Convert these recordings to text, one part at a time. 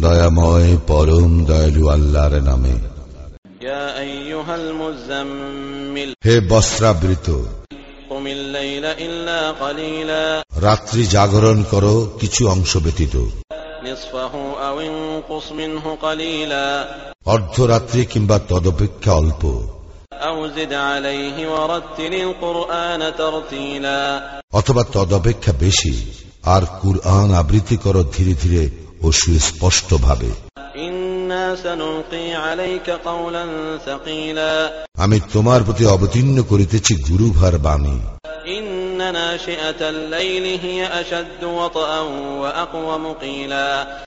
দয়াময় পরম দয়ালু আল্লাহর নামে। হে বস্ত্রাবৃত। রাত্রি জাগরণ করো কিছু অংশ ব্যতীত। অর্ধরাত্রি কিংবা তদপেক্ষা অল্প। অথবা তদপেক্ষা বেশি আর কুরআন আবৃত্তি করো ধীরে ধীরে ও সুস্পষ্ট ভাবে আমি তোমার প্রতি অবতীর্ণ করিতেছি গুরুভার বাণী।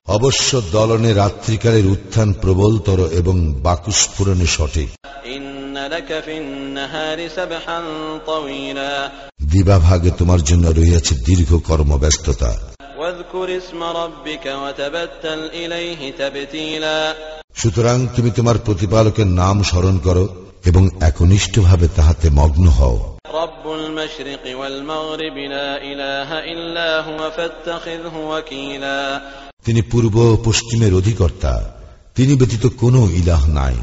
অবশ্য দলনে রাত্রিকালের উত্থান প্রবলতর এবং বাকুস্ফুরণে সঠিক। দিবাভাগে তোমার জন্য রয়েছে দীর্ঘ কর্মব্যস্ততা। সুতরাং তুমি তোমার প্রতিপালকের নাম স্মরণ করো এবং একনিষ্ঠ ভাবে তাহাতে মগ্ন হও। তিনি পূর্ব পশ্চিমের অধিকর্তা। তিনি ব্যতীত কোন ইলাহ নাই।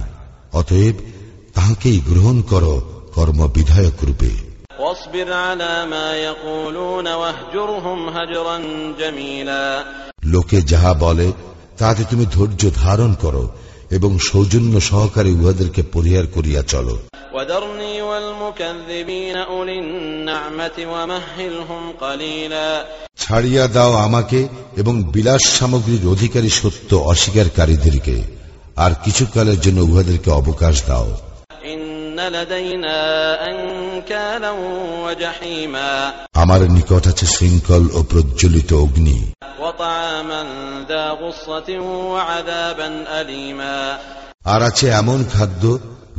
অতএব তাহাকেই গ্রহণ কর কর্ম বিধায়ক রূপে লোকে যাহা বলে তাতে তুমি ধৈর্য ধারণ করো এবং সৌজন্য সহকারে উহাদেরকে পরিহার করিয়া চলো। ছাড়িয়া দাও আমাকে এবং বিলাস সামগ্রীর অধিকারী সত্য অস্বীকারীদেরকে। আর কিছুকালের জন্য উহাদেরকে অবকাশ দাও। আমার নিকট আছে শৃঙ্খল ও প্রজ্বলিত অগ্নি وطعاما ذا غصة وعذابا أليما আর আছে এমন খাদ্য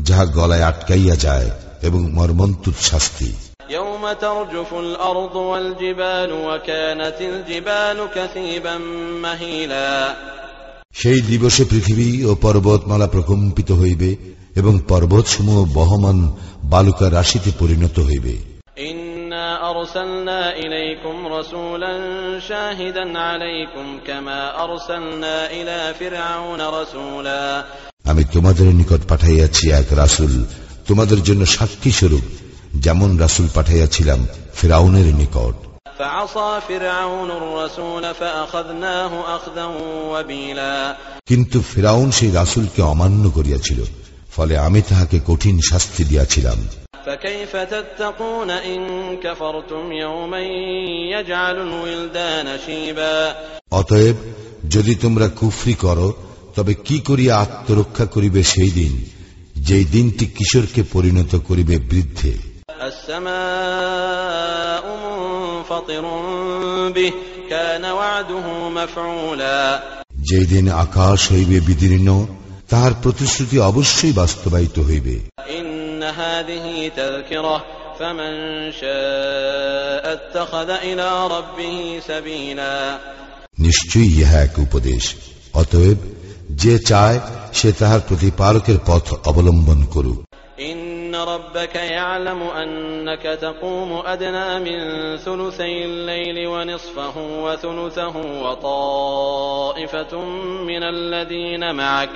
যাহা গলায় আটকাইয়া যায় এবং মর্মন্তুদ শাস্তি يوم ترجف الأرض والجبال وكانت الجبال كثيبا مهيلا সেই দিবসে পৃথিবী ও পর্বতমালা প্রকম্পিত হইবে এবং পর্বতসমূহ বহমান বালুকা রাশিতে পরিণত হইবে। আমি তোমাদের নিকট পাঠাইয়াছি এক রাসুল তোমাদের জন্য সাক্ষী স্বরূপ যেমন রাসুল পাঠাইয়াছিলাম ফেরাউনের নিকট। কিন্তু ফেরাউন সেই রাসুলকে অমান্য করিয়াছিল। ফলে আমি তাহাকে কঠিন শাস্তি দিয়াছিলাম فكيف تتقون إن كفرتم يوما يجعل الولدان شيبا অতএব যদি তোমরা কুফরি করো তবে কি করিয়া আত্মরক্ষা করিবে সেই দিন যেই দিনটি কিশোরকে পরিণত করিবে বৃদ্ধে السماء منفطر به كان وعده مفعولا যেই দিন আকাশ হইবে বিদীর্ণ তাহার প্রতিশ্রুতি অবশ্যই বাস্তবায়িত হইবে। নিশ্চয়ই ইহা এক উপদেশ। অতএব যে চায় সে তাহার প্রতিপালকের পথ অবলম্বন করুক। ربك يعلم أنك تقوم أدنى من ثلثي الليل ونصفه وثلثه وطائفة من الذين معك.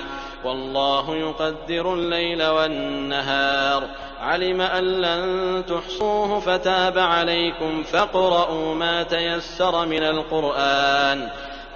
والله يقدر الليل والنهار. علم أن لن تحصوه فتاب عليكم. فاقرؤوا ما تيسر من القرآن.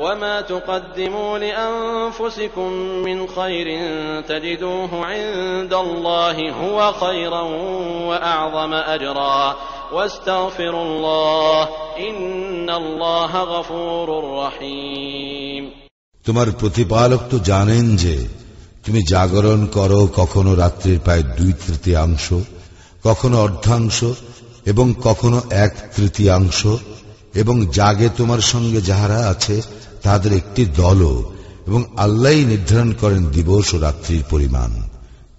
وما تقدموا لأنفسكم من خير تجدوه عند الله هو خيرا وأعظم أجرا واستغفروا الله إن الله غفور رحيم তোমার প্রতিপালক তো জানেন যে তুমি জাগরণ করো কখনো রাত্রির প্রায় দুই তৃতীয়াংশ কখনো অর্ধাংশ এবং কখনো এক তৃতীয়াংশ এবং জাগে তোমার সঙ্গে যাহারা আছে তাদের একটি দলও এবং আল্লাহ নির্ধারণ করেন দিবস ও রাত্রির পরিমাণ।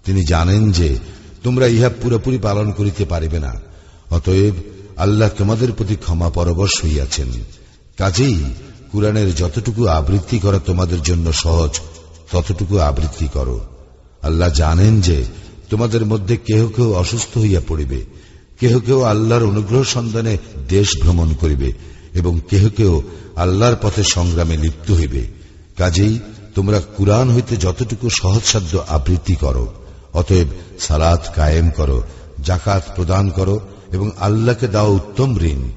তিনি জানেন যে তোমরা ইহা পুরোপুরি পালন করিতে পারিবে না। অতএব আল্লাহ তোমাদের প্রতি ক্ষমা পরবশ হইয়াছেন। কাজেই কুরআনের যতটুকু আবৃত্তি করা তোমাদের জন্য সহজ, ততটুকু আবৃত্তি করো। আল্লাহ জানেন যে তোমাদের মধ্যে কেহ কেউ অসুস্থ হইয়া পড়িবে, কেহ কেউ আল্লাহর অনুগ্রহ সন্ধানে দেশ ভ্রমণ করিবে এবং কেহ কেউ আল্লাহর পথে সংগ্রামে লিপ্ত হইবে। কাজেই তোমরা কুরআন হইতে যতটুকু সহজসাধ্য আবৃত্তি করো, অতএব সালাত কায়েম করো জাকাত প্রদান করো এবং আল্লাহকে দাও উত্তম ঋণ।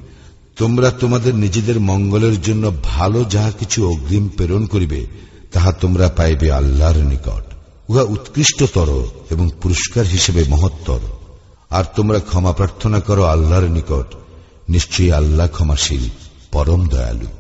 তোমরা তোমাদের নিজেদের মঙ্গলের জন্য ভালো যাহা কিছু অগ্রিম প্রেরণ করিবে, তাহা তোমরা পাইবে আল্লাহর নিকট। উহা উৎকৃষ্টতর এবং পুরস্কার হিসেবে মহত্তর। আর তোমরা ক্ষমা প্রার্থনা করো আল্লাহর নিকট। নিশ্চয়ই আল্লাহ ক্ষমাশীল। পরম দয়ালু